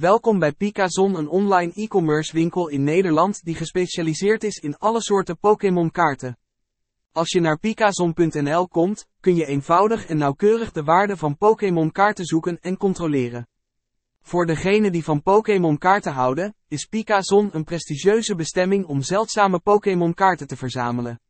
Welkom bij Picazon een online e-commerce winkel in Nederland die gespecialiseerd is in alle soorten Pokémon kaarten. Als je naar pikazon.nl komt, kun je eenvoudig en nauwkeurig de waarde van Pokémon kaarten zoeken en controleren. Voor degenen die van Pokémon kaarten houden, is Picazon een prestigieuze bestemming om zeldzame Pokémon kaarten te verzamelen.